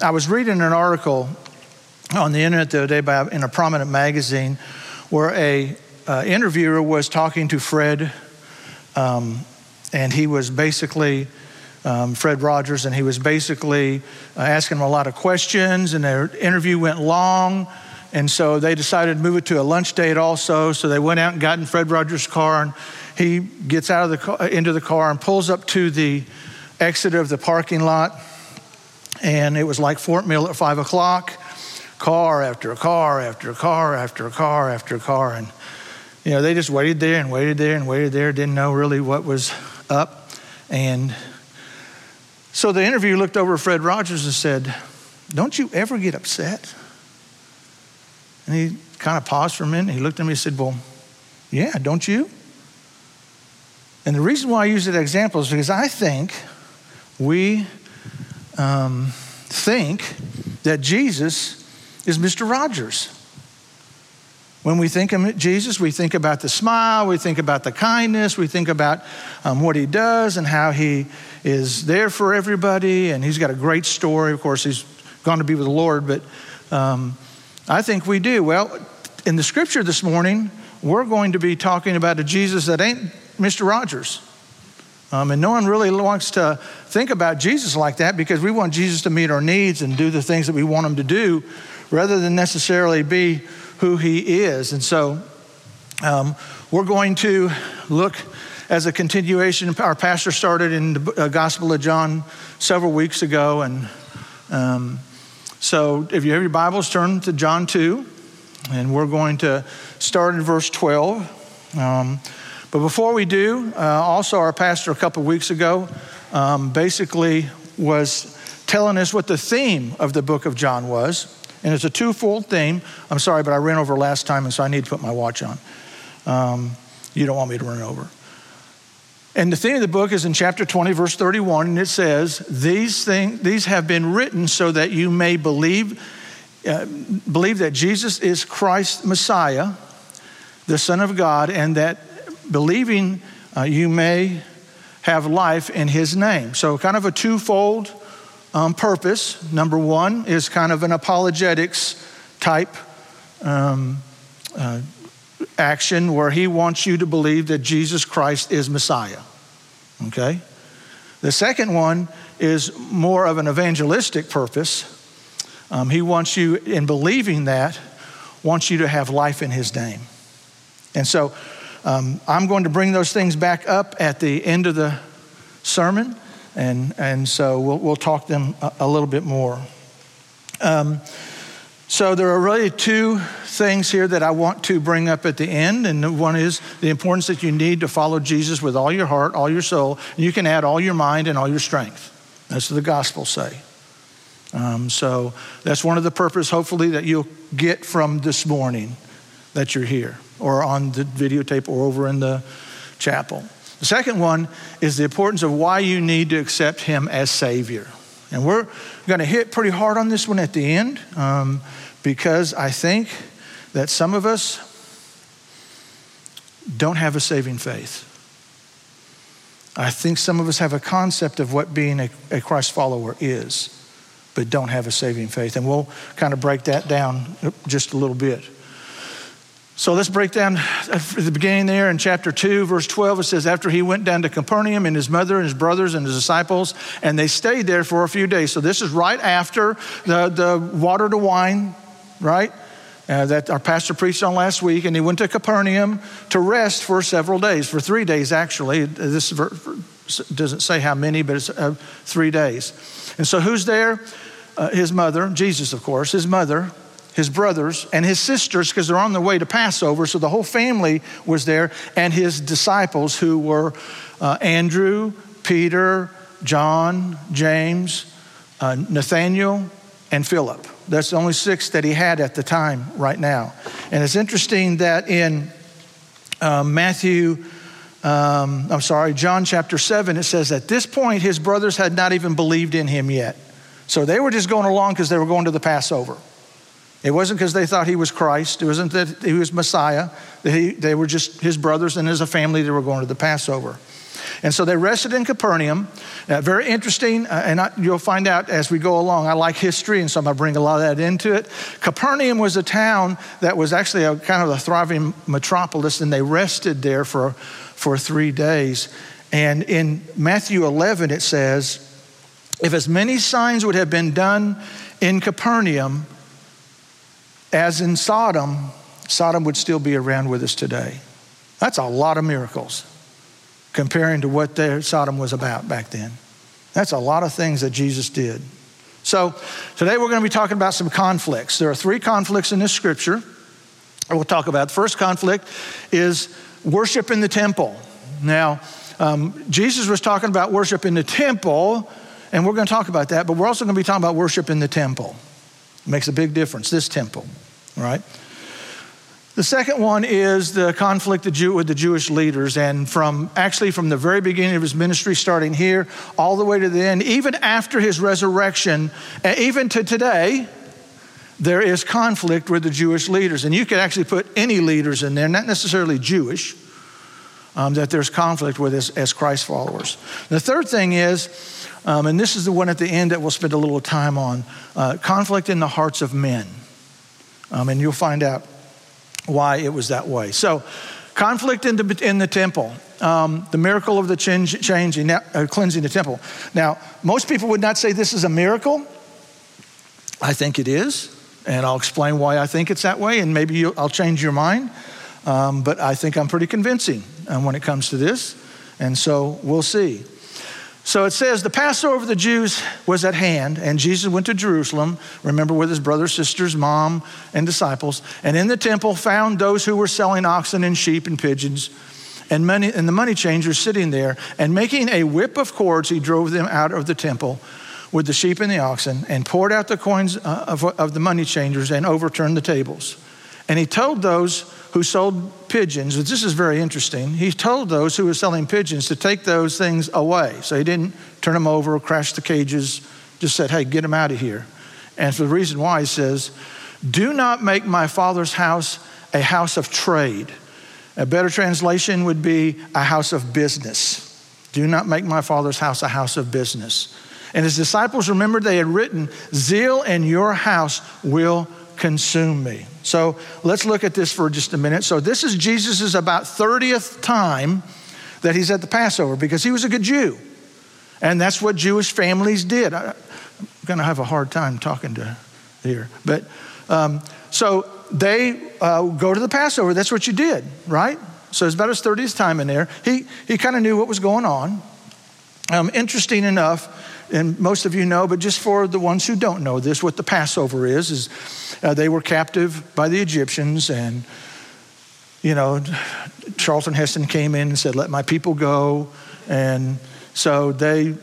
I was reading an article on the internet the other day by, in a prominent magazine where a uh, interviewer was talking to Fred, um, and he was basically um, Fred Rogers, and he was basically uh, asking him a lot of questions, and their interview went long. And so they decided to move it to a lunch date also. So they went out and got in Fred Rogers' car, and he gets out of the car, into the car and pulls up to the exit of the parking lot. And it was like Fort Mill at five o'clock, car after car after a car after a car after a car. And, you know, they just waited there and waited there and waited there, didn't know really what was up. And so the interviewer looked over at Fred Rogers and said, Don't you ever get upset? And he kind of paused for a minute. He looked at me and said, Well, yeah, don't you? And the reason why I use that example is because I think we um, think that Jesus is Mr. Rogers. When we think of Jesus, we think about the smile, we think about the kindness, we think about um, what he does and how he is there for everybody. And he's got a great story. Of course, he's gone to be with the Lord, but um, I think we do. Well, in the scripture this morning, we're going to be talking about a Jesus that ain't Mr. Rogers. Um, and no one really wants to think about Jesus like that because we want Jesus to meet our needs and do the things that we want him to do rather than necessarily be who he is. And so um, we're going to look as a continuation. Our pastor started in the uh, Gospel of John several weeks ago. And um, so if you have your Bibles, turn to John 2. And we're going to start in verse 12. But before we do, uh, also our pastor a couple weeks ago um, basically was telling us what the theme of the book of John was. And it's a twofold theme. I'm sorry, but I ran over last time, and so I need to put my watch on. Um, you don't want me to run over. And the theme of the book is in chapter 20, verse 31, and it says, These, things, these have been written so that you may believe, uh, believe that Jesus is Christ Messiah, the Son of God, and that believing uh, you may have life in his name. So, kind of a twofold um, purpose. Number one is kind of an apologetics type um, uh, action where he wants you to believe that Jesus Christ is Messiah. Okay? The second one is more of an evangelistic purpose. Um, he wants you, in believing that, wants you to have life in his name. And so, um, I'm going to bring those things back up at the end of the sermon, and, and so we'll, we'll talk them a, a little bit more. Um, so there are really two things here that I want to bring up at the end, and one is the importance that you need to follow Jesus with all your heart, all your soul, and you can add all your mind and all your strength. That's what the gospel say. Um, so that's one of the purpose, hopefully, that you'll get from this morning that you're here or on the videotape or over in the chapel. The second one is the importance of why you need to accept Him as Savior. And we're going to hit pretty hard on this one at the end um, because I think that some of us don't have a saving faith. I think some of us have a concept of what being a, a Christ follower is, but don't have a saving faith. And we'll kind of break that down just a little bit. So let's break down at the beginning there in chapter 2, verse 12. It says, After he went down to Capernaum, and his mother and his brothers and his disciples, and they stayed there for a few days. So this is right after the, the water to wine, right? Uh, that our pastor preached on last week, and he went to Capernaum to rest for several days, for three days actually. This doesn't say how many, but it's uh, three days. And so who's there? Uh, his mother, Jesus, of course, his mother, his brothers, and his sisters, because they're on their way to Passover. So the whole family was there, and his disciples, who were uh, Andrew, Peter, John, James, uh, Nathaniel, and Philip. That's the only six that he had at the time right now. And it's interesting that in uh, Matthew, um, I'm sorry, John chapter 7, it says at this point his brothers had not even believed in him yet. So they were just going along because they were going to the Passover. It wasn't because they thought he was Christ. It wasn't that he was Messiah. They, they were just his brothers and as a family, they were going to the Passover. And so they rested in Capernaum. Uh, very interesting, uh, and I, you'll find out as we go along. I like history, and so to bring a lot of that into it. Capernaum was a town that was actually a kind of a thriving metropolis, and they rested there for, for three days. And in Matthew 11, it says, If as many signs would have been done in Capernaum as in Sodom, Sodom would still be around with us today. That's a lot of miracles comparing to what their Sodom was about back then. That's a lot of things that Jesus did. So, today we're going to be talking about some conflicts. There are three conflicts in this scripture. We'll talk about the first conflict is worship in the temple. Now, um, Jesus was talking about worship in the temple, and we're going to talk about that, but we're also going to be talking about worship in the temple. Makes a big difference, this temple, right? The second one is the conflict with the Jewish leaders, and from actually from the very beginning of his ministry, starting here, all the way to the end, even after his resurrection, and even to today, there is conflict with the Jewish leaders. And you could actually put any leaders in there, not necessarily Jewish, um, that there's conflict with as, as Christ followers. The third thing is, um, and this is the one at the end that we'll spend a little time on uh, conflict in the hearts of men. Um, and you'll find out why it was that way. So, conflict in the, in the temple, um, the miracle of the change, changing, uh, cleansing the temple. Now, most people would not say this is a miracle. I think it is, and I'll explain why I think it's that way, and maybe I'll change your mind. Um, but I think I'm pretty convincing um, when it comes to this, and so we'll see. So it says the Passover of the Jews was at hand, and Jesus went to Jerusalem, remember, with his brothers, sisters, mom, and disciples, and in the temple found those who were selling oxen and sheep and pigeons, and, money, and the money changers sitting there. And making a whip of cords, he drove them out of the temple with the sheep and the oxen, and poured out the coins uh, of, of the money changers, and overturned the tables. And he told those who sold pigeons, this is very interesting, he told those who were selling pigeons to take those things away. So he didn't turn them over, or crash the cages, just said, hey, get them out of here. And for the reason why, he says, do not make my father's house a house of trade. A better translation would be a house of business. Do not make my father's house a house of business. And his disciples remembered they had written, Zeal in your house will consume me. So let's look at this for just a minute. So this is Jesus' about 30th time that he's at the Passover because he was a good Jew. And that's what Jewish families did. I, am going to have a hard time talking to here. But um, so they uh, go to the Passover. That's what you did, right? So it's about his 30th time in there. He, he kind of knew what was going on. Um, interesting enough, and most of you know, but just for the ones who don't know this, what the Passover is, is uh, they were captive by the Egyptians, and, you know, Charlton Heston came in and said, Let my people go. And so they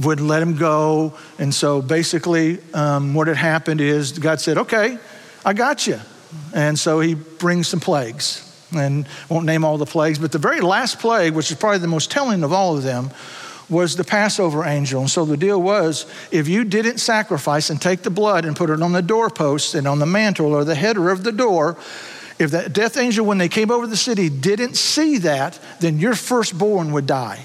wouldn't let him go. And so basically, um, what had happened is God said, Okay, I got you. And so he brings some plagues. And won't name all the plagues, but the very last plague, which is probably the most telling of all of them, was the Passover angel. And so the deal was if you didn't sacrifice and take the blood and put it on the doorpost and on the mantle or the header of the door, if that death angel, when they came over the city, didn't see that, then your firstborn would die.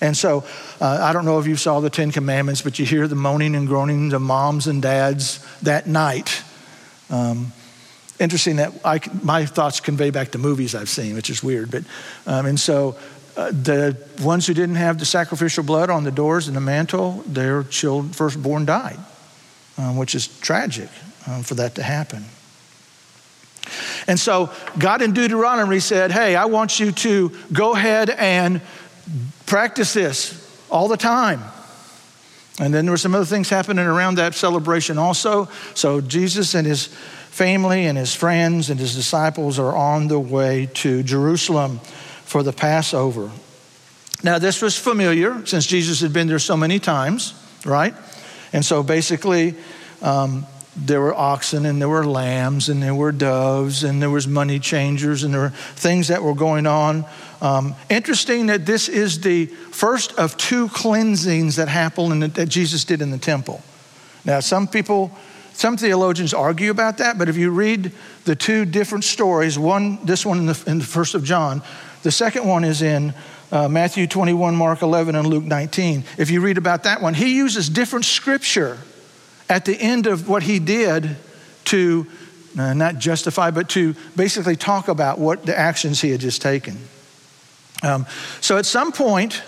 And so uh, I don't know if you saw the Ten Commandments, but you hear the moaning and groaning of moms and dads that night. Um, interesting that I, my thoughts convey back to movies I've seen, which is weird. But um, and so uh, the ones who didn't have the sacrificial blood on the doors and the mantle, their children, firstborn died, um, which is tragic um, for that to happen. And so God in Deuteronomy said, Hey, I want you to go ahead and practice this all the time. And then there were some other things happening around that celebration also. So Jesus and his family and his friends and his disciples are on the way to Jerusalem for the Passover. Now, this was familiar since Jesus had been there so many times, right? And so basically, um, there were oxen and there were lambs and there were doves and there was money changers and there were things that were going on. Um, interesting that this is the first of two cleansings that happened the, that Jesus did in the temple. Now, some people, some theologians argue about that, but if you read the two different stories, one, this one in the, in the first of John, the second one is in uh, Matthew 21, Mark 11, and Luke 19. If you read about that one, he uses different scripture at the end of what he did to uh, not justify, but to basically talk about what the actions he had just taken. Um, so at some point,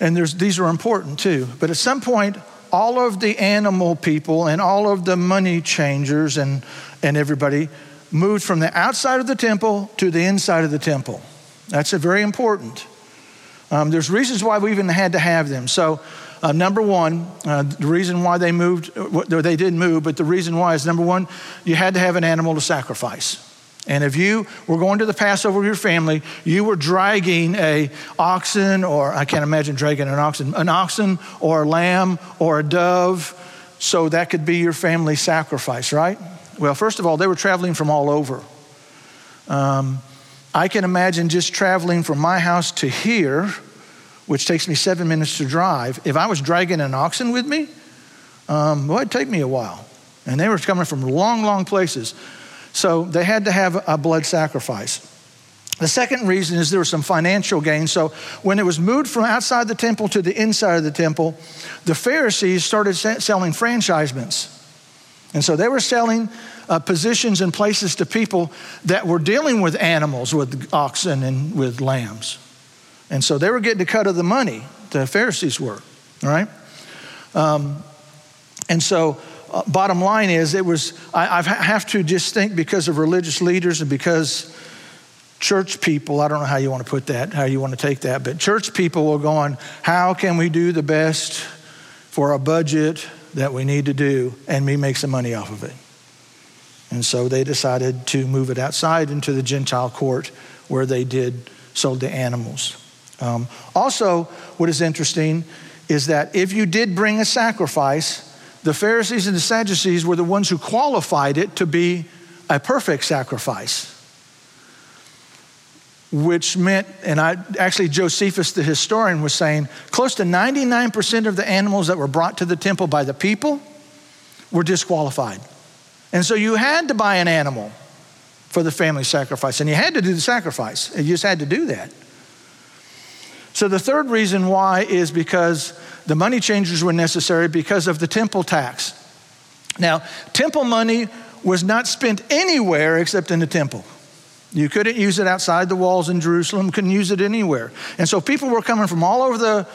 and these are important too, but at some point, all of the animal people and all of the money changers and, and everybody moved from the outside of the temple to the inside of the temple. That's very important. Um, there's reasons why we even had to have them. So, uh, number one, uh, the reason why they moved, they didn't move, but the reason why is number one, you had to have an animal to sacrifice. And if you were going to the Passover with your family, you were dragging a oxen, or I can't imagine dragging an oxen, an oxen or a lamb or a dove, so that could be your family sacrifice, right? Well, first of all, they were traveling from all over. Um, I can imagine just traveling from my house to here, which takes me seven minutes to drive. If I was dragging an oxen with me, um, well, it'd take me a while. And they were coming from long, long places. So they had to have a blood sacrifice. The second reason is there was some financial gain. So when it was moved from outside the temple to the inside of the temple, the Pharisees started selling franchisements. And so they were selling uh, positions and places to people that were dealing with animals, with oxen and with lambs. And so they were getting a cut of the money, the Pharisees were, all right? Um, and so, uh, bottom line is, it was, I, I have to just think because of religious leaders and because church people, I don't know how you want to put that, how you want to take that, but church people were going, how can we do the best for a budget that we need to do and me make some money off of it? And so they decided to move it outside into the Gentile court where they did sold the animals. Um, also, what is interesting is that if you did bring a sacrifice, the Pharisees and the Sadducees were the ones who qualified it to be a perfect sacrifice. Which meant, and I actually, Josephus the historian was saying, close to 99% of the animals that were brought to the temple by the people were disqualified. And so you had to buy an animal for the family sacrifice, and you had to do the sacrifice. You just had to do that. So the third reason why is because the money changers were necessary because of the temple tax. Now, temple money was not spent anywhere except in the temple. You couldn't use it outside the walls in Jerusalem, couldn't use it anywhere. And so people were coming from all over the,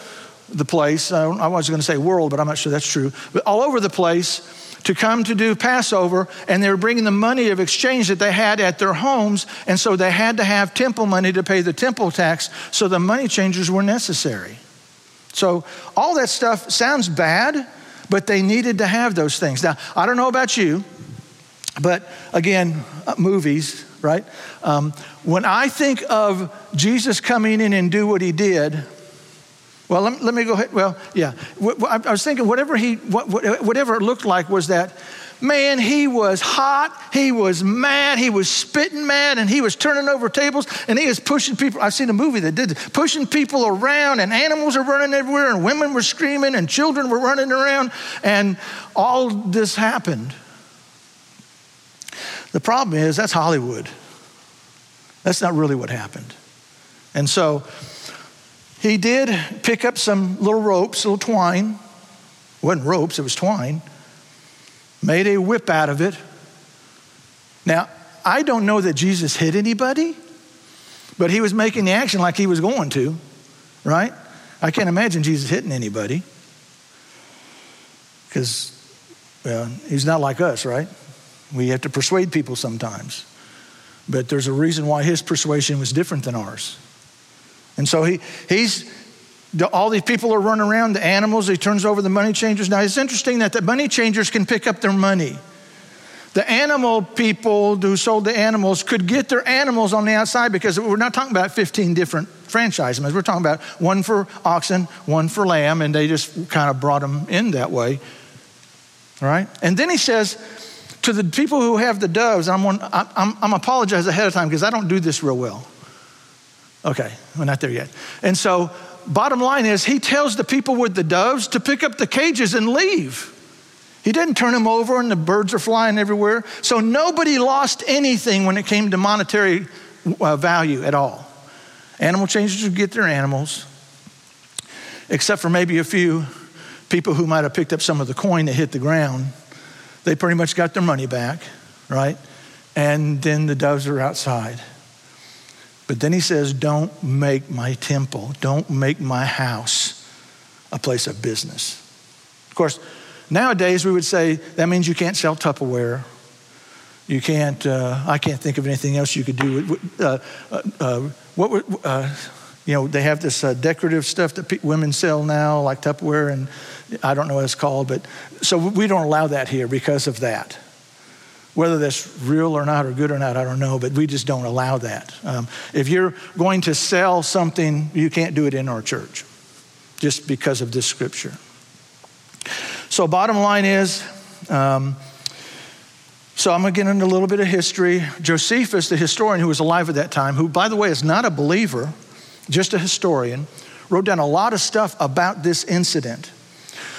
the place. I was going to say world, but I'm not sure that's true. But all over the place to come to do Passover, and they were bringing the money of exchange that they had at their homes, and so they had to have temple money to pay the temple tax, so the money changers were necessary. So all that stuff sounds bad, but they needed to have those things. Now, I don't know about you, but again, uh, movies, right? Um, when I think of Jesus coming in and do what he did, well, let, let me go ahead. Well, yeah. I was thinking whatever he, whatever it looked like was that, man, he was hot, he was mad, he was spitting mad, and he was turning over tables, and he was pushing people. I've seen a movie that did this, pushing people around, and animals are running everywhere, and women were screaming, and children were running around, and all this happened. The problem is that's Hollywood. That's not really what happened. And so he did pick up some little ropes, little twine. It wasn't ropes, it was twine. Made a whip out of it. Now, I don't know that Jesus hit anybody, but he was making the action like he was going to, right? I can't imagine Jesus hitting anybody because, well, he's not like us, right? We have to persuade people sometimes. But there's a reason why his persuasion was different than ours. And so he, he's, all these people are running around, the animals, he turns over the money changers. Now it's interesting that the money changers can pick up their money. The animal people who sold the animals could get their animals on the outside because we're not talking about 15 different franchises. We're talking about one for oxen, one for lamb, and they just kind of brought them in that way. All right? And then he says to the people who have the doves, I'm, I'm, I'm, I'm apologize ahead of time because I don't do this real well. Okay, we're not there yet. And so, bottom line is, he tells the people with the doves to pick up the cages and leave. He didn't turn them over and the birds are flying everywhere. So, nobody lost anything when it came to monetary uh, value at all. Animal changers would get their animals, except for maybe a few people who might have picked up some of the coin that hit the ground. They pretty much got their money back, right? And then the doves are outside. But then he says, Don't make my temple, don't make my house a place of business. Of course, nowadays we would say that means you can't sell Tupperware. You can't, uh, I can't think of anything else you could do. Uh, uh, uh what would, uh, you know, they have this uh, decorative stuff that pe- women sell now, like Tupperware, and I don't know what it's called, but so we don't allow that here because of that. Whether that's real or not, or good or not, I don't know, but we just don't allow that. Um, if you're going to sell something, you can't do it in our church just because of this scripture. So, bottom line is, um, so I'm going to get into a little bit of history. Josephus, the historian who was alive at that time, who, by the way, is not a believer, just a historian, wrote down a lot of stuff about this incident.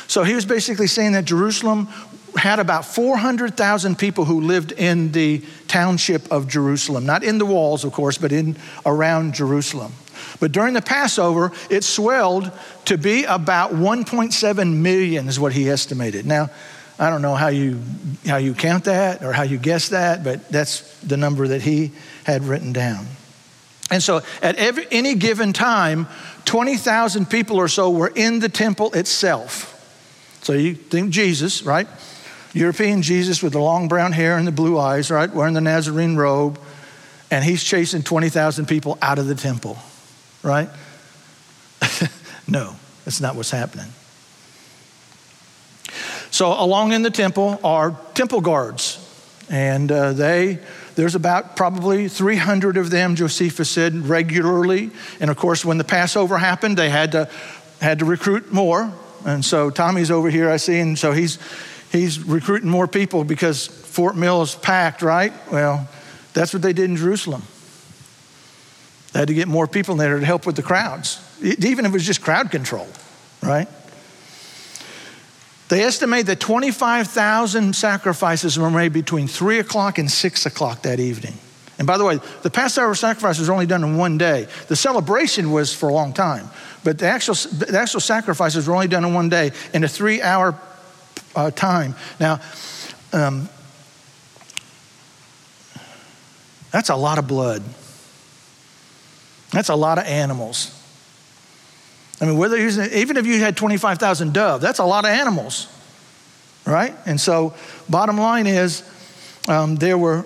So he was basically saying that Jerusalem had about 400,000 people who lived in the township of Jerusalem, not in the walls, of course, but in around Jerusalem. But during the Passover, it swelled to be about 1.7 million, is what he estimated. Now, I don't know how you, how you count that or how you guess that, but that's the number that he had written down. And so at every, any given time, 20,000 people or so were in the temple itself. So you think Jesus, right? European Jesus with the long brown hair and the blue eyes, right? Wearing the Nazarene robe. And he's chasing 20,000 people out of the temple, right? no, that's not what's happening. So, along in the temple are temple guards. And uh, they, there's about probably 300 of them, Josephus said, regularly. And of course, when the Passover happened, they had to, had to recruit more. And so Tommy's over here, I see, and so he's, he's recruiting more people because Fort Mill is packed, right? Well, that's what they did in Jerusalem. They had to get more people in there to help with the crowds, even if it was just crowd control, right? They estimate that 25,000 sacrifices were made between 3 o'clock and 6 o'clock that evening. And by the way, the Passover sacrifice was only done in one day. The celebration was for a long time, but the actual, the actual sacrifices were only done in one day in a three hour uh, time. Now, um, that's a lot of blood. That's a lot of animals. I mean, whether using, even if you had 25,000 dove, that's a lot of animals, right? And so, bottom line is, um, there were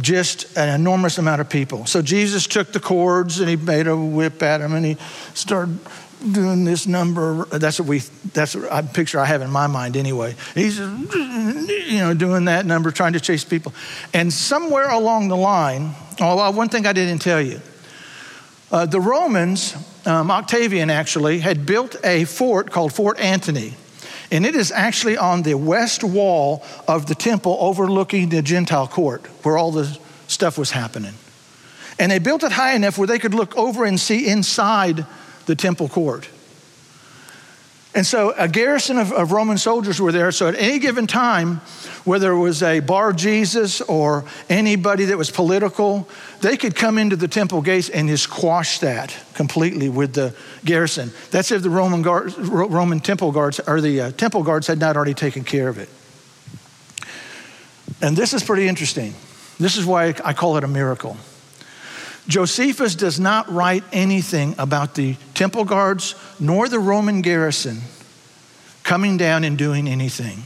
just an enormous amount of people. So Jesus took the cords and he made a whip at them and he started doing this number. That's what we, that's a picture I have in my mind anyway. He's, you know, doing that number, trying to chase people. And somewhere along the line, oh, one thing I didn't tell you. Uh, the Romans, um, Octavian actually, had built a fort called Fort Antony. And it is actually on the west wall of the temple overlooking the Gentile court where all the stuff was happening. And they built it high enough where they could look over and see inside the temple court. And so a garrison of, of, Roman soldiers were there. So at any given time, whether it was a bar Jesus or anybody that was political, they could come into the temple gates and just quash that completely with the garrison. That's if the Roman, Roman temple guards or the uh, temple guards had not already taken care of it. And this is pretty interesting. This is why I call it a miracle. Josephus does not write anything about the temple guards nor the Roman garrison coming down and doing anything.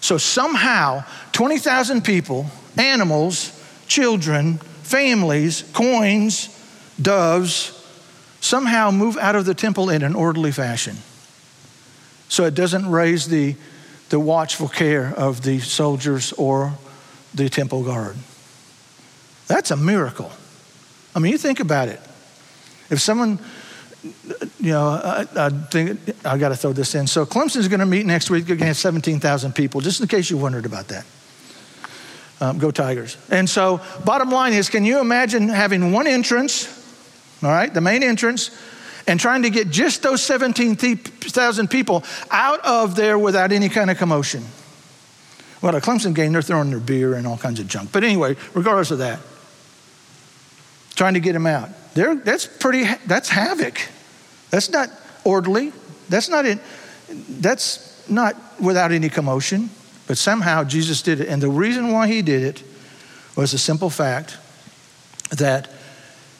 So somehow, 20,000 people, animals, children, families, coins, doves, somehow move out of the temple in an orderly fashion. So it doesn't raise the, the watchful care of the soldiers or the temple guard. That's a miracle. I mean, you think about it. If someone, you know, I, I think I got to throw this in. So Clemson's going to meet next week against 17,000 people, just in case you wondered about that. Um, go Tigers. And so, bottom line is, can you imagine having one entrance, all right, the main entrance, and trying to get just those 17,000 people out of there without any kind of commotion? Well, a Clemson game, they're throwing their beer and all kinds of junk. But anyway, regardless of that, trying to get him out. They're, that's pretty, that's havoc. That's not orderly. That's not, in, that's not without any commotion. But somehow Jesus did it. And the reason why he did it was the simple fact that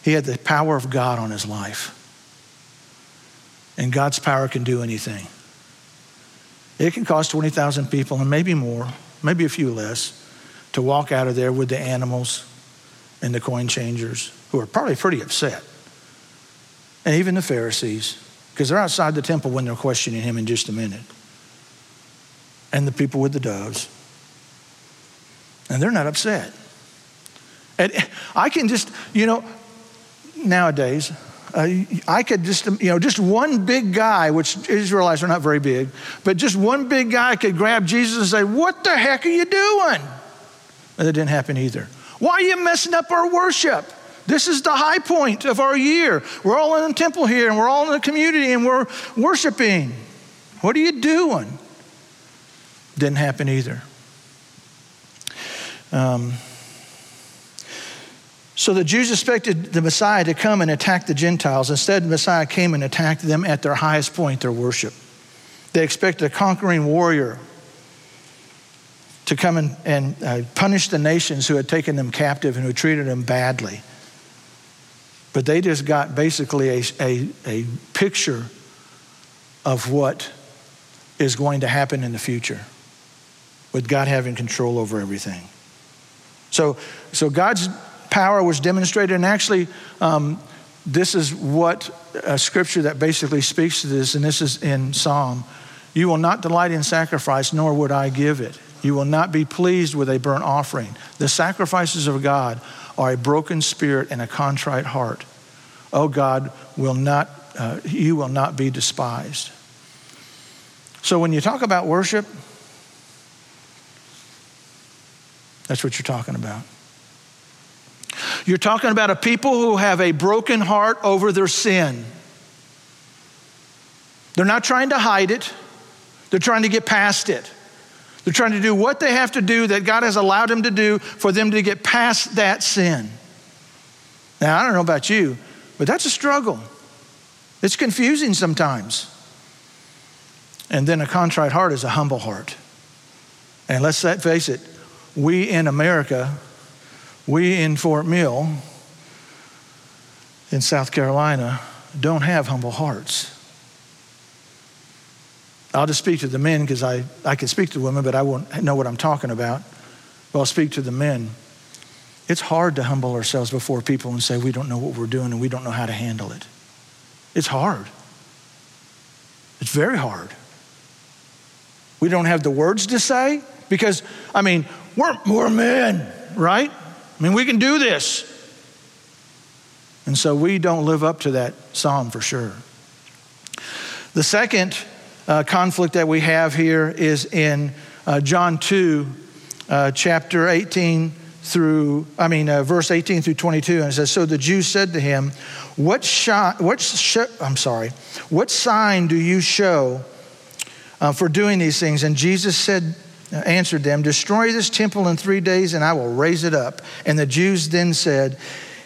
he had the power of God on his life. And God's power can do anything. It can cost 20,000 people, and maybe more, maybe a few less, to walk out of there with the animals and the coin changers, who are probably pretty upset. And even the Pharisees, because they're outside the temple when they're questioning him in just a minute. And the people with the doves. And they're not upset. And I can just, you know, nowadays, uh, I could just, you know, just one big guy, which Israelites are not very big, but just one big guy could grab Jesus and say, What the heck are you doing? And that didn't happen either. Why are you messing up our worship? This is the high point of our year. We're all in the temple here and we're all in the community and we're worshiping. What are you doing? Didn't happen either. Um, so the Jews expected the Messiah to come and attack the Gentiles. Instead, the Messiah came and attacked them at their highest point, their worship. They expected a conquering warrior to come and, and uh, punish the nations who had taken them captive and who treated them badly. But they just got basically a, a, a picture of what is going to happen in the future with God having control over everything. So, so God's power was demonstrated. And actually, um, this is what a scripture that basically speaks to this, and this is in Psalm. You will not delight in sacrifice, nor would I give it. You will not be pleased with a burnt offering. The sacrifices of God are a broken spirit and a contrite heart. Oh God, will not, uh, you will not be despised. So when you talk about worship, that's what you're talking about. You're talking about a people who have a broken heart over their sin. They're not trying to hide it, they're trying to get past it. They're trying to do what they have to do that God has allowed them to do for them to get past that sin. Now, I don't know about you, but that's a struggle. It's confusing sometimes. And then a contrite heart is a humble heart. And let's face it, we in America we in Fort Mill, in South Carolina, don't have humble hearts. I'll just speak to the men because I, I can speak to women, but I won't know what I'm talking about. But I'll speak to the men. It's hard to humble ourselves before people and say we don't know what we're doing and we don't know how to handle it. It's hard. It's very hard. We don't have the words to say because, I mean, we're, we're men, right? I mean, we can do this. And so we don't live up to that psalm for sure. The second uh, conflict that we have here is in uh, John 2, uh, chapter 18 through, I mean, uh, verse 18 through 22. And it says, So the Jews said to him, What, sh- what sh- I'm sorry, what sign do you show uh, for doing these things? And Jesus said, answered them, Destroy this temple in three days, and I will raise it up. And the Jews then said,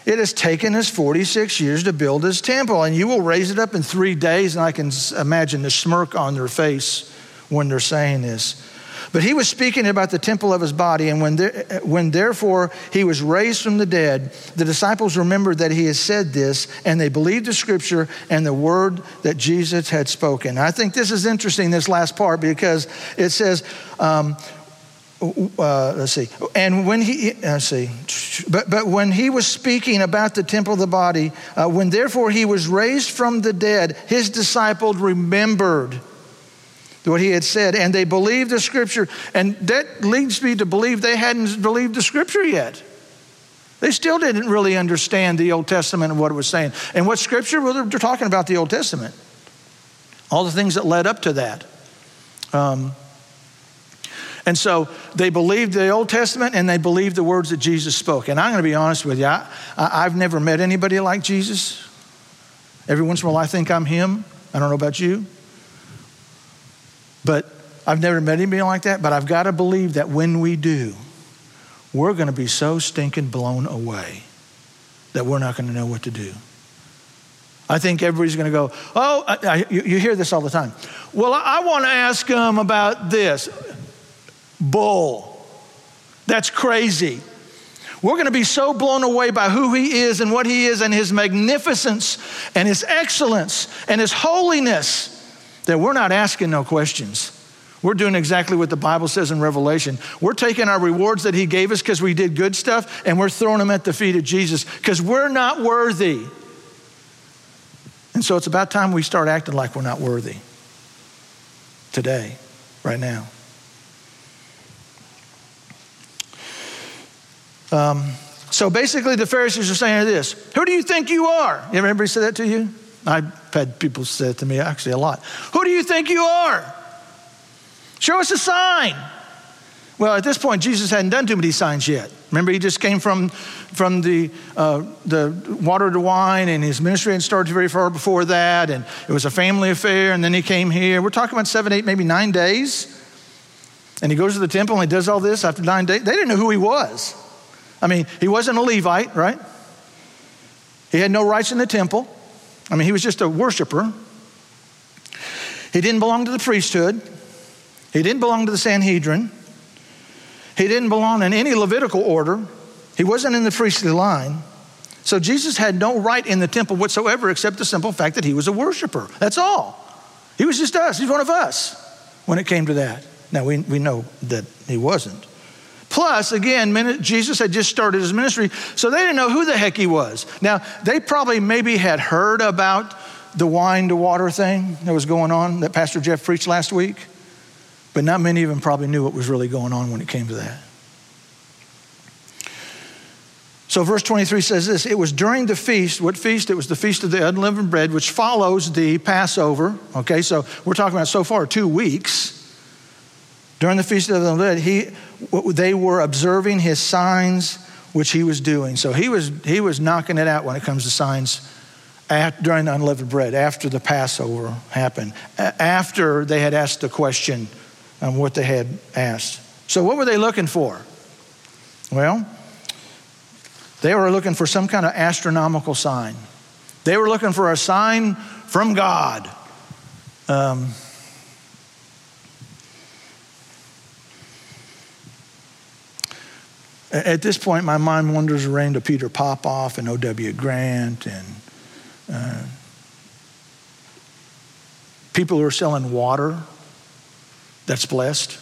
It has taken us 46 years to build this temple, and you will raise it up in three days. And I can imagine the smirk on their face when they're saying this. But he was speaking about the temple of his body, and when, there, when therefore he was raised from the dead, the disciples remembered that he had said this, and they believed the scripture and the word that Jesus had spoken. I think this is interesting, this last part, because it says, um, uh, let's see. And when he, uh, let's see, but, but when he was speaking about the temple of the body, uh, when therefore he was raised from the dead, his disciples remembered what he had said, and they believed the scripture. And that leads me to believe they hadn't believed the scripture yet. They still didn't really understand the Old Testament and what it was saying. And what scripture? Well, they're talking about the Old Testament, all the things that led up to that. Um, and so they believed the Old Testament and they believed the words that Jesus spoke. And I'm going to be honest with you, I, have never met anybody like Jesus. Every once in a while, I think I'm him. I don't know about you. But I've never met anybody like that, but I've got to believe that when we do, we're going to be so stinking blown away that we're not going to know what to do. I think everybody's going to go, oh, I, I, you, you, hear this all the time. Well, I, I want to ask him about this. Bull. That's crazy. We're going to be so blown away by who he is and what he is and his magnificence and his excellence and his holiness that we're not asking no questions. We're doing exactly what the Bible says in Revelation. We're taking our rewards that he gave us because we did good stuff and we're throwing them at the feet of Jesus because we're not worthy. And so it's about time we start acting like we're not worthy today, right now. Um, so basically, the Pharisees are saying this Who do you think you are? You ever anybody say that to you? I've had people say it to me actually a lot. Who do you think you are? Show us a sign. Well, at this point, Jesus hadn't done too many signs yet. Remember, he just came from, from the, uh, the water to wine, and his ministry hadn't started very far before that, and it was a family affair, and then he came here. We're talking about seven, eight, maybe nine days. And he goes to the temple and he does all this after nine days. They didn't know who he was. I mean, he wasn't a Levite, right? He had no rights in the temple. I mean, he was just a worshiper. He didn't belong to the priesthood. He didn't belong to the Sanhedrin. He didn't belong in any Levitical order. He wasn't in the priestly line. So Jesus had no right in the temple whatsoever except the simple fact that he was a worshiper. That's all. He was just us. He's one of us when it came to that. Now, we, we know that he wasn't. Plus, again, Jesus had just started his ministry, so they didn't know who the heck he was. Now, they probably maybe had heard about the wine to water thing that was going on that Pastor Jeff preached last week. But not many of them probably knew what was really going on when it came to that. So, verse 23 says this It was during the feast. What feast? It was the feast of the unleavened bread, which follows the Passover. Okay, so we're talking about so far two weeks. During the feast of the unleavened bread, he, they were observing his signs which he was doing. So he was, he was knocking it out when it comes to signs at, during the unleavened bread, after the Passover happened, after they had asked the question on what they had asked. So, what were they looking for? Well, they were looking for some kind of astronomical sign. They were looking for a sign from God. Um, at this point, my mind wanders around to Peter Popoff and O.W. Grant and uh, people who are selling water that's blessed.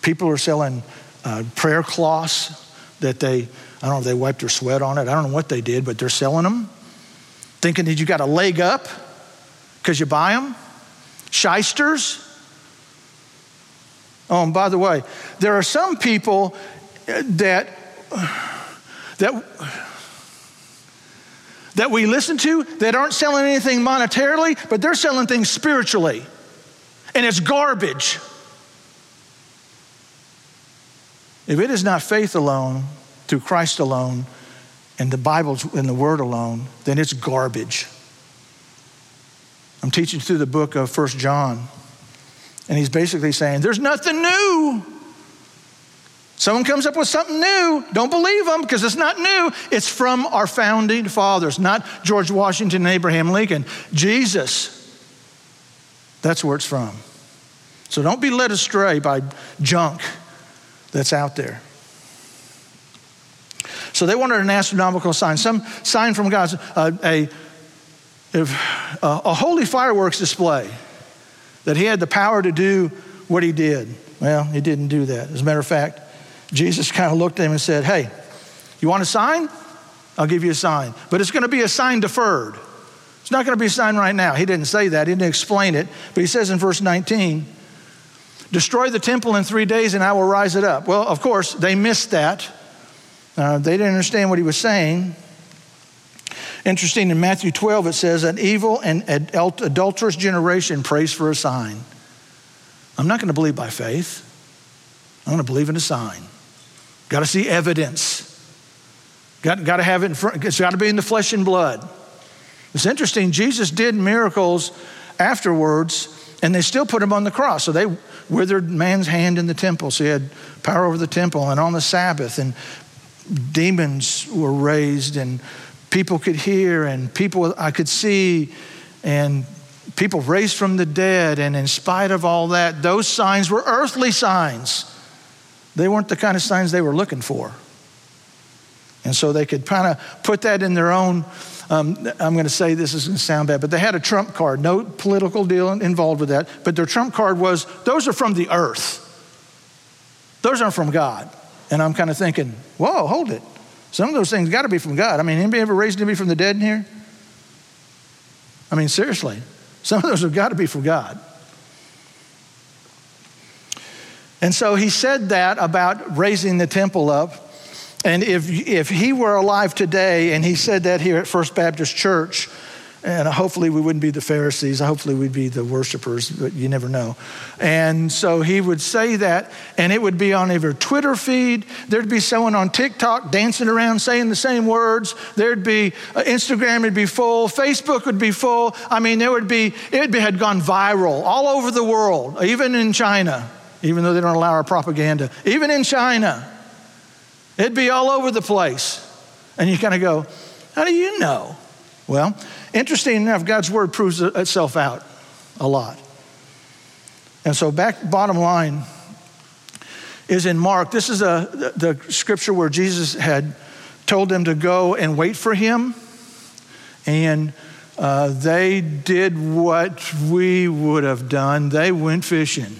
People are selling uh, prayer cloths that they, I don't know if they wiped their sweat on it. I don't know what they did, but they're selling them. Thinking that you got a leg up because you buy them. Shysters. Oh, and by the way, there are some people that, that, that we listen to that aren't selling anything monetarily, but they're selling things spiritually. And it's garbage. If it is not faith alone, through Christ alone, and the Bible's in the Word alone, then it's garbage. I'm teaching through the book of First John, and he's basically saying, There's nothing new. Someone comes up with something new, don't believe them because it's not new. It's from our founding fathers, not George Washington and Abraham Lincoln. Jesus. That's where it's from. So don't be led astray by junk that's out there. So they wanted an astronomical sign, some sign from God, uh, a, a, a holy fireworks display that he had the power to do what he did. Well, he didn't do that. As a matter of fact, Jesus kind of looked at him and said, Hey, you want a sign? I'll give you a sign. But it's going to be a sign deferred. It's not going to be a sign right now. He didn't say that, he didn't explain it. But he says in verse 19, Destroy the temple in three days and I will rise it up. Well, of course, they missed that. Uh, they didn't understand what he was saying. Interesting, in Matthew 12, it says, An evil and adulterous generation prays for a sign. I'm not going to believe by faith, I'm going to believe in a sign. Got to see evidence. Got, got to have it in front, it's got to be in the flesh and blood. It's interesting, Jesus did miracles afterwards, and they still put him on the cross. So they withered man's hand in the temple. So he had power over the temple and on the Sabbath, and demons were raised, and people could hear and people I could see and people raised from the dead. And in spite of all that, those signs were earthly signs. They weren't the kind of signs they were looking for. And so they could kind of put that in their own. Um, I'm going to say this is going to sound bad, but they had a trump card. No political deal involved with that. But their trump card was those are from the earth, those aren't from God. And I'm kind of thinking, whoa, hold it. Some of those things got to be from God. I mean, anybody ever raised anybody from the dead in here? I mean, seriously, some of those have got to be from God. And so he said that about raising the temple up. And if, if he were alive today and he said that here at First Baptist Church, and hopefully we wouldn't be the Pharisees. Hopefully we'd be the worshipers, but you never know. And so he would say that, and it would be on every Twitter feed. There'd be someone on TikTok dancing around saying the same words. There'd be uh, Instagram would be full. Facebook would be full. I mean, there would be, it had gone viral all over the world, even in China, even though they don't allow our propaganda, even in China. It'd be all over the place. And you kind of go, how do you know? Well, interesting enough, God's word proves itself out a lot. And so, back bottom line is in Mark. This is a, the scripture where Jesus had told them to go and wait for him. And uh, they did what we would have done. They went fishing.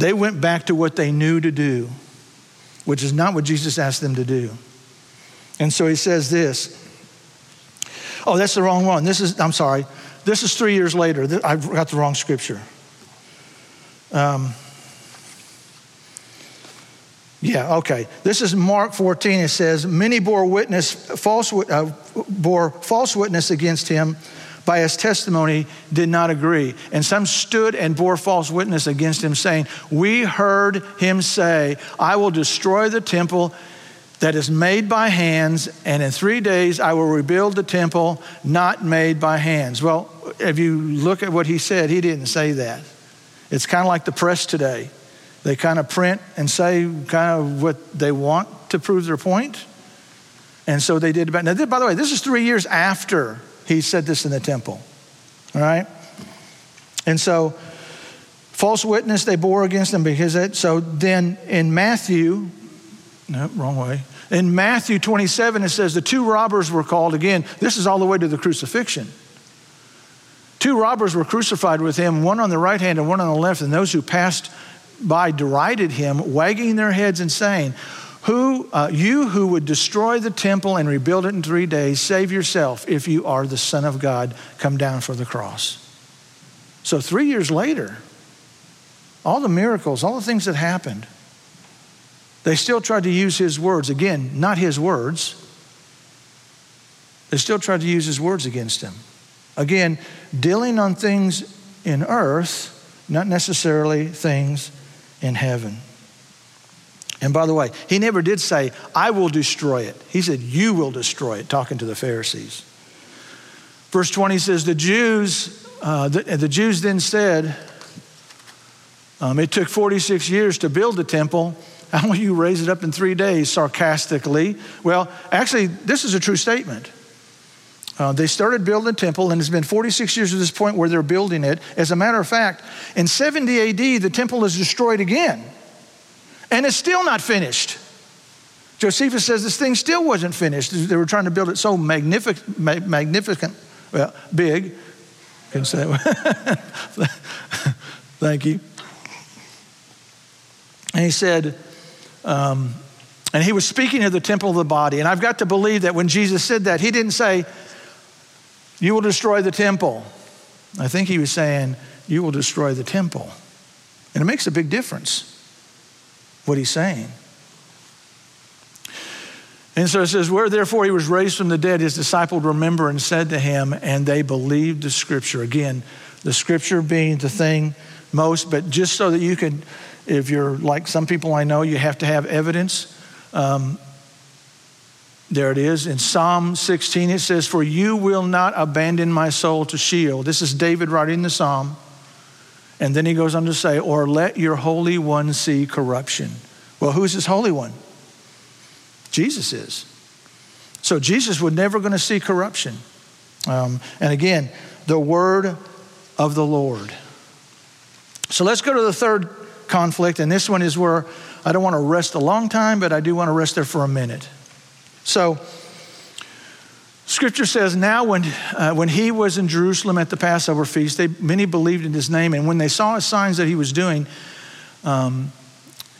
They went back to what they knew to do, which is not what Jesus asked them to do. And so he says this Oh, that's the wrong one. This is, I'm sorry. This is three years later. I've got the wrong scripture. Um, yeah, okay. This is Mark 14. It says, Many bore witness, false, uh, bore false witness against him by his testimony did not agree. And some stood and bore false witness against him, saying, We heard him say, I will destroy the temple that is made by hands, and in three days I will rebuild the temple not made by hands. Well, if you look at what he said, he didn't say that. It's kind of like the press today. They kind of print and say kind of what they want to prove their point. And so they did about now by the way, this is three years after he said this in the temple. All right? And so false witness they bore against him because it so then in Matthew no, wrong way. In Matthew 27, it says the two robbers were called again. This is all the way to the crucifixion. Two robbers were crucified with him, one on the right hand and one on the left, and those who passed by derided him, wagging their heads and saying, who, uh, you who would destroy the temple and rebuild it in three days, save yourself. If you are the Son of God, come down for the cross. So, three years later, all the miracles, all the things that happened, they still tried to use his words. Again, not his words. They still tried to use his words against him. Again, dealing on things in earth, not necessarily things in heaven. And by the way, he never did say, I will destroy it. He said, You will destroy it, talking to the Pharisees. Verse 20 says, The Jews, uh, the, the, Jews then said, um, It took 46 years to build the temple how will you raise it up in three days? Sarcastically. Well, actually, this is a true statement. Uh, they started building the temple, and it's been 46 years to this point where they're building it. As a matter of fact, in 70 AD, the temple is destroyed again, and it's still not finished. Josephus says this thing still wasn't finished. They were trying to build it so magnific- magnificent, well, big. Can say Thank you. And he said, um, and he was speaking of the temple of the body. And I've got to believe that when Jesus said that, he didn't say, You will destroy the temple. I think he was saying, You will destroy the temple. And it makes a big difference what he's saying. And so it says, Where therefore he was raised from the dead, his disciples remember and said to him, and they believed the scripture. Again, the scripture being the thing most, but just so that you could, if you're like some people I know, you have to have evidence. Um, there it is. In Psalm 16, it says, For you will not abandon my soul to Sheol. This is David writing the psalm. And then he goes on to say, Or let your Holy One see corruption. Well, who's his Holy One? Jesus is. So Jesus was never going to see corruption. Um, and again, the word of the Lord. So let's go to the third conflict, and this one is where I don't want to rest a long time, but I do want to rest there for a minute. So, Scripture says, now when, uh, when he was in Jerusalem at the Passover feast, they, many believed in his name. And when they saw his signs that he was doing, um,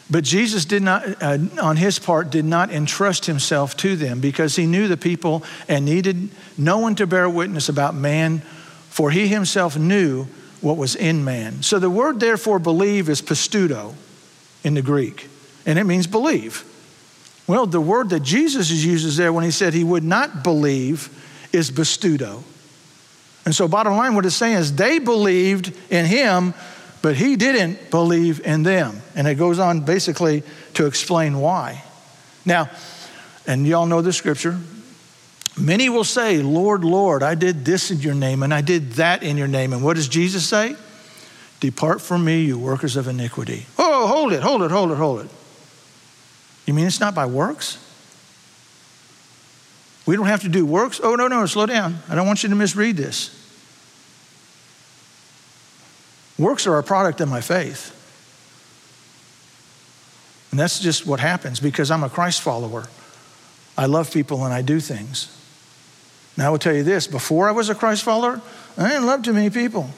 but Jesus did not, uh, on his part, did not entrust himself to them because he knew the people and needed no one to bear witness about man, for he himself knew what was in man. So the word, therefore, believe is pistudo in the Greek, and it means believe. Well, the word that Jesus uses there when he said he would not believe is bestudo. And so, bottom line, what it's saying is they believed in him, but he didn't believe in them. And it goes on basically to explain why. Now, and y'all know the scripture. Many will say, Lord, Lord, I did this in your name and I did that in your name. And what does Jesus say? Depart from me, you workers of iniquity. Oh, hold it, hold it, hold it, hold it. You mean it's not by works? We don't have to do works? Oh, no, no, slow down. I don't want you to misread this. Works are a product of my faith. And that's just what happens because I'm a Christ follower. I love people and I do things. Now, I will tell you this before I was a Christ follower, I didn't love too many people.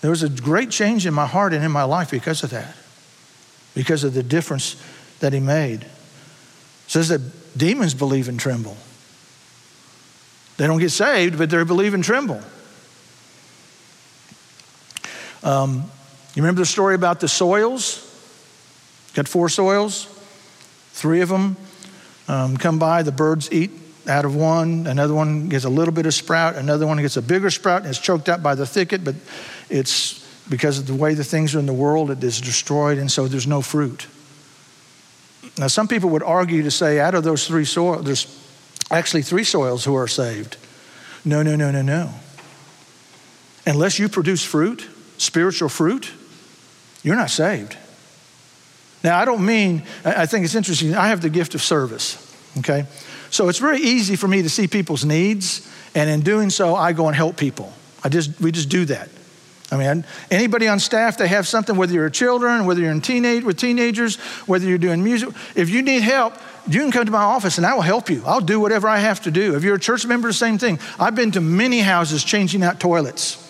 There was a great change in my heart and in my life because of that, because of the difference that he made. It says that demons believe and tremble. They don't get saved, but they believe and tremble. Um, you remember the story about the soils? Got four soils. Three of them um, come by, the birds eat out of one, another one gets a little bit of sprout, another one gets a bigger sprout and it's choked out by the thicket, but it's because of the way the things are in the world, it is destroyed, and so there's no fruit. Now, some people would argue to say out of those three soils, there's actually three soils who are saved. No, no, no, no, no. Unless you produce fruit, spiritual fruit, you're not saved. Now, I don't mean, I think it's interesting. I have the gift of service, okay? So it's very easy for me to see people's needs, and in doing so, I go and help people. I just, we just do that. I mean, anybody on staff, they have something, whether you're a children, whether you're in teenage, with teenagers, whether you're doing music. If you need help, you can come to my office and I will help you. I'll do whatever I have to do. If you're a church member, the same thing. I've been to many houses changing out toilets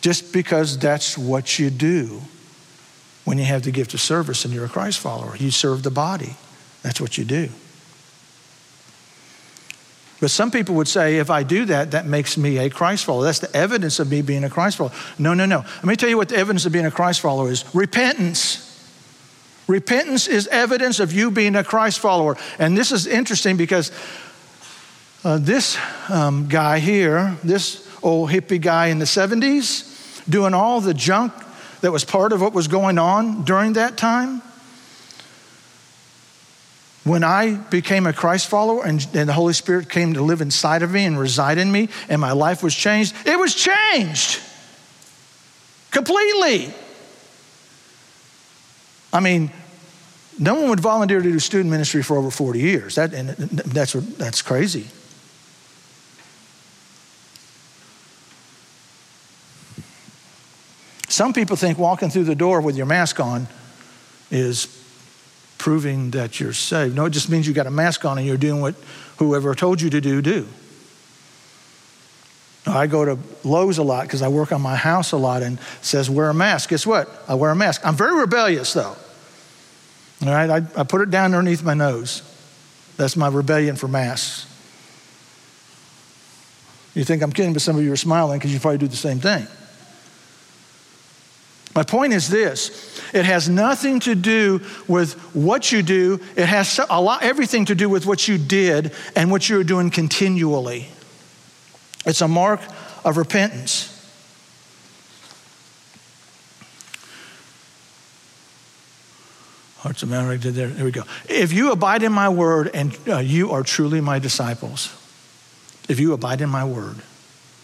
just because that's what you do when you have the gift of service and you're a Christ follower. You serve the body. That's what you do. But some people would say, if I do that, that makes me a Christ follower. That's the evidence of me being a Christ follower. No, no, no. Let me tell you what the evidence of being a Christ follower is repentance. Repentance is evidence of you being a Christ follower. And this is interesting because uh, this um, guy here, this old hippie guy in the 70s, doing all the junk that was part of what was going on during that time, when I became a Christ follower and, and, the Holy Spirit came to live inside of me and reside in me, and my life was changed, it was changed completely. I mean, no one would volunteer to do student ministry for over 40 years. That, and that's, that's crazy. Some people think walking through the door with your mask on is proving that you're saved. No, it just means you got a mask on and you're doing what whoever told you to do, do. I go to Lowe's a lot because I work on my house a lot and says wear a mask. Guess what? I wear a mask. I'm very rebellious though. All right, I, I put it down underneath my nose. That's my rebellion for masks. You think I'm kidding, but some of you are smiling because you probably do the same thing. My point is this it has nothing to do with what you do, it has a lot, everything to do with what you did and what you're doing continually. It's a mark of repentance. Hearts of man, did there. There we go. If you abide in my word and uh, you are truly my disciples, if you abide in my word.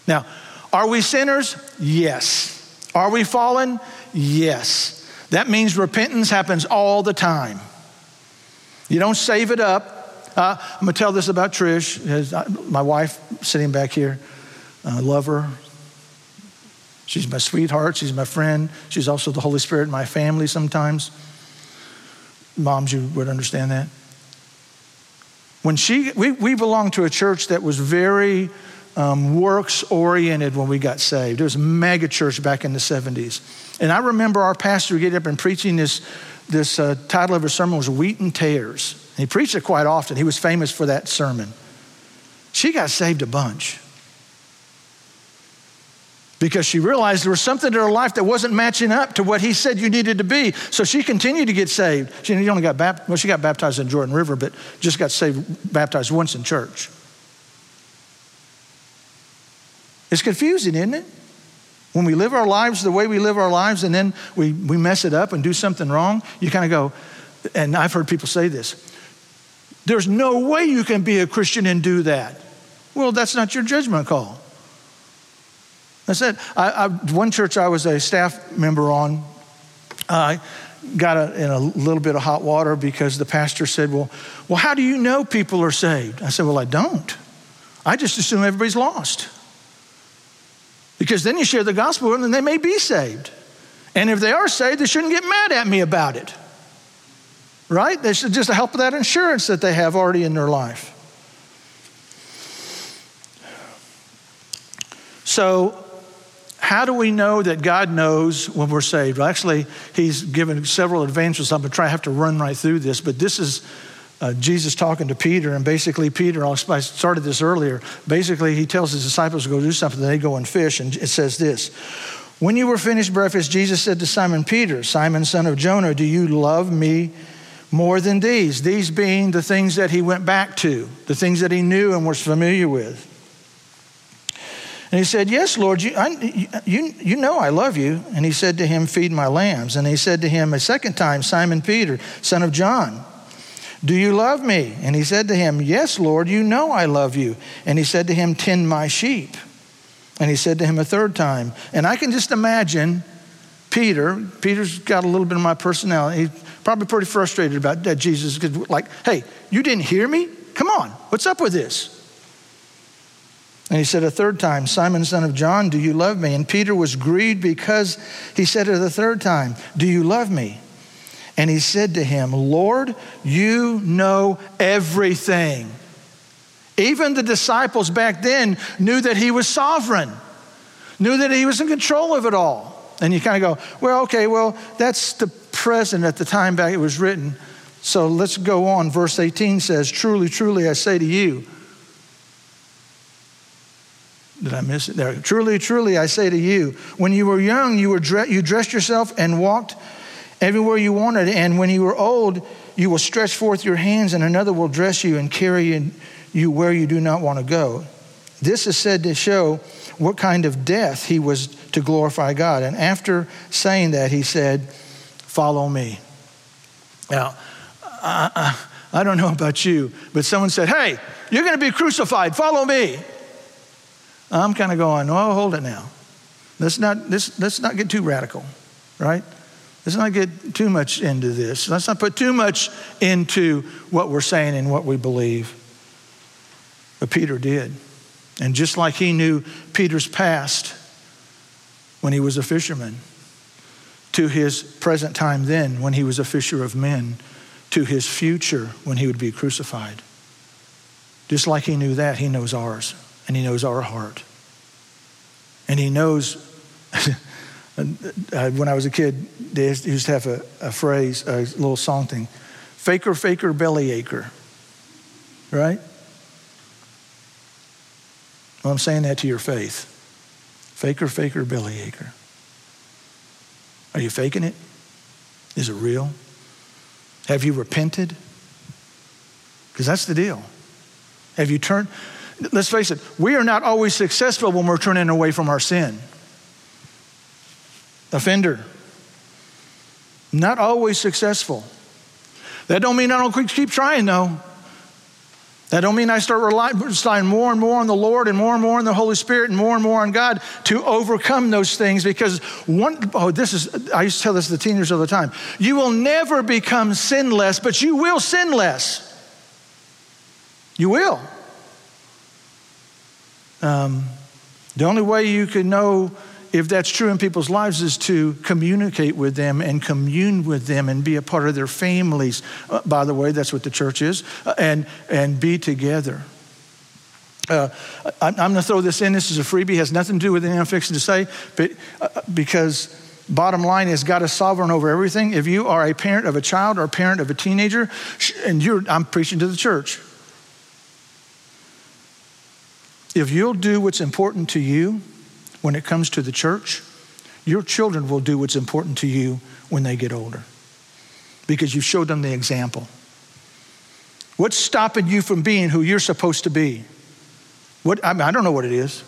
Now, are we sinners? Yes. Are we fallen? Yes. That means repentance happens all the time. You don't save it up. Uh, I'm going to tell this about Trish, uh, my wife sitting back here. I love her. She's my sweetheart. She's my friend. She's also the Holy Spirit in my family sometimes. Moms, you would understand that. When she, we, we belonged to a church that was very um, works oriented when we got saved. It was a mega church back in the 70s. And I remember our pastor getting up and preaching this, this uh, title of his sermon was Wheat and Tares. And he preached it quite often. He was famous for that sermon. She got saved a bunch because she realized there was something in her life that wasn't matching up to what he said you needed to be. So she continued to get saved. She only got baptized, well, she got baptized in Jordan River, but just got saved, baptized once in church. It's confusing, isn't it? When we live our lives the way we live our lives and then we, we mess it up and do something wrong, you kind of go, and I've heard people say this there's no way you can be a Christian and do that. Well, that's not your judgment call. I said, I, I, one church I was a staff member on, I got a, in a little bit of hot water because the pastor said, well, well, how do you know people are saved? I said, Well, I don't. I just assume everybody's lost. Because then you share the gospel with them and they may be saved. And if they are saved, they shouldn't get mad at me about it. Right? They should just help with that insurance that they have already in their life. So, how do we know that God knows when we're saved? Well, actually, He's given several advantages. I'm going to try, have to run right through this, but this is uh, Jesus talking to Peter, and basically, Peter, I started this earlier. Basically, he tells his disciples to go do something, they go and fish, and it says this When you were finished breakfast, Jesus said to Simon Peter, Simon, son of Jonah, do you love me more than these? These being the things that he went back to, the things that he knew and was familiar with. And he said, Yes, Lord, you, I, you, you know I love you. And he said to him, Feed my lambs. And he said to him a second time, Simon Peter, son of John, do you love me? And he said to him, Yes, Lord, you know I love you. And he said to him, Tend my sheep. And he said to him a third time. And I can just imagine Peter, Peter's got a little bit of my personality. He's probably pretty frustrated about that Jesus, because, like, hey, you didn't hear me? Come on, what's up with this? And he said a third time, Simon, son of John, do you love me? And Peter was grieved because he said it the third time, Do you love me? And he said to him, Lord, you know everything. Even the disciples back then knew that he was sovereign, knew that he was in control of it all. And you kind of go, well, okay, well, that's the present at the time back it was written. So let's go on. Verse 18 says, Truly, truly, I say to you, did I miss it there? Truly, truly, I say to you, when you were young, you, were dre- you dressed yourself and walked everywhere you wanted. And when you are old, you will stretch forth your hands, and another will dress you and carry you where you do not want to go. This is said to show what kind of death he was to glorify God. And after saying that, he said, Follow me. Now, I, I, I don't know about you, but someone said, Hey, you're going to be crucified, follow me. I'm kind of going, Oh, hold it now. Let's not, let's, let's not get too radical, right? Let's not get too much into this. Let's not put too much into what we're saying and what we believe. But Peter did. And just like he knew Peter's past when he was a fisherman, to his present time then when he was a fisher of men, to his future when he would be crucified. Just like he knew that, he knows ours and he knows our heart. And he knows Uh, uh, when I was a kid, they used to have a, a phrase, a little song thing faker, faker, belly acher. Right? Well, I'm saying that to your faith. Faker, faker, belly acher. Are you faking it? Is it real? Have you repented? Because that's the deal. Have you turned? Let's face it, we are not always successful when we're turning away from our sin offender. Not always successful. That don't mean I don't keep trying though. That don't mean I start relying more and more on the Lord and more and more on the Holy Spirit and more and more on God to overcome those things because one, oh, this is, I used to tell this to the teenagers all the time. You will never become sinless, but you will sin less. You will. Um, the only way you can know if that's true in people's lives is to communicate with them and commune with them and be a part of their families. Uh, by the way, that's what the church is, uh, and, and be together. Uh, I, am going to throw this in. This is a freebie, has nothing to do with anything I'm fixing to say, but uh, because bottom line is God is sovereign over everything. If you are a parent of a child or a parent of a teenager, and you're, I'm preaching to the church. If you'll do what's important to you when it comes to the church, your children will do what's important to you when they get older because you showed them the example. What's stopping you from being who you're supposed to be? What, I, mean, I don't know what it is.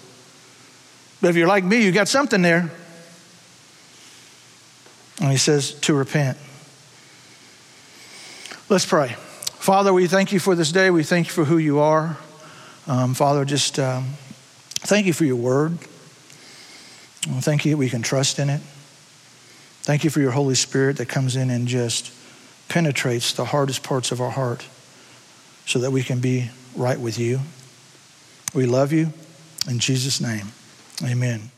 But if you're like me, you got something there. And he says to repent. Let's pray. Father, we thank you for this day. We thank you for who you are. Um, Father, just um, thank you for your word. Thank you that we can trust in it. Thank you for your Holy Spirit that comes in and just penetrates the hardest parts of our heart so that we can be right with you. We love you. In Jesus' name, amen.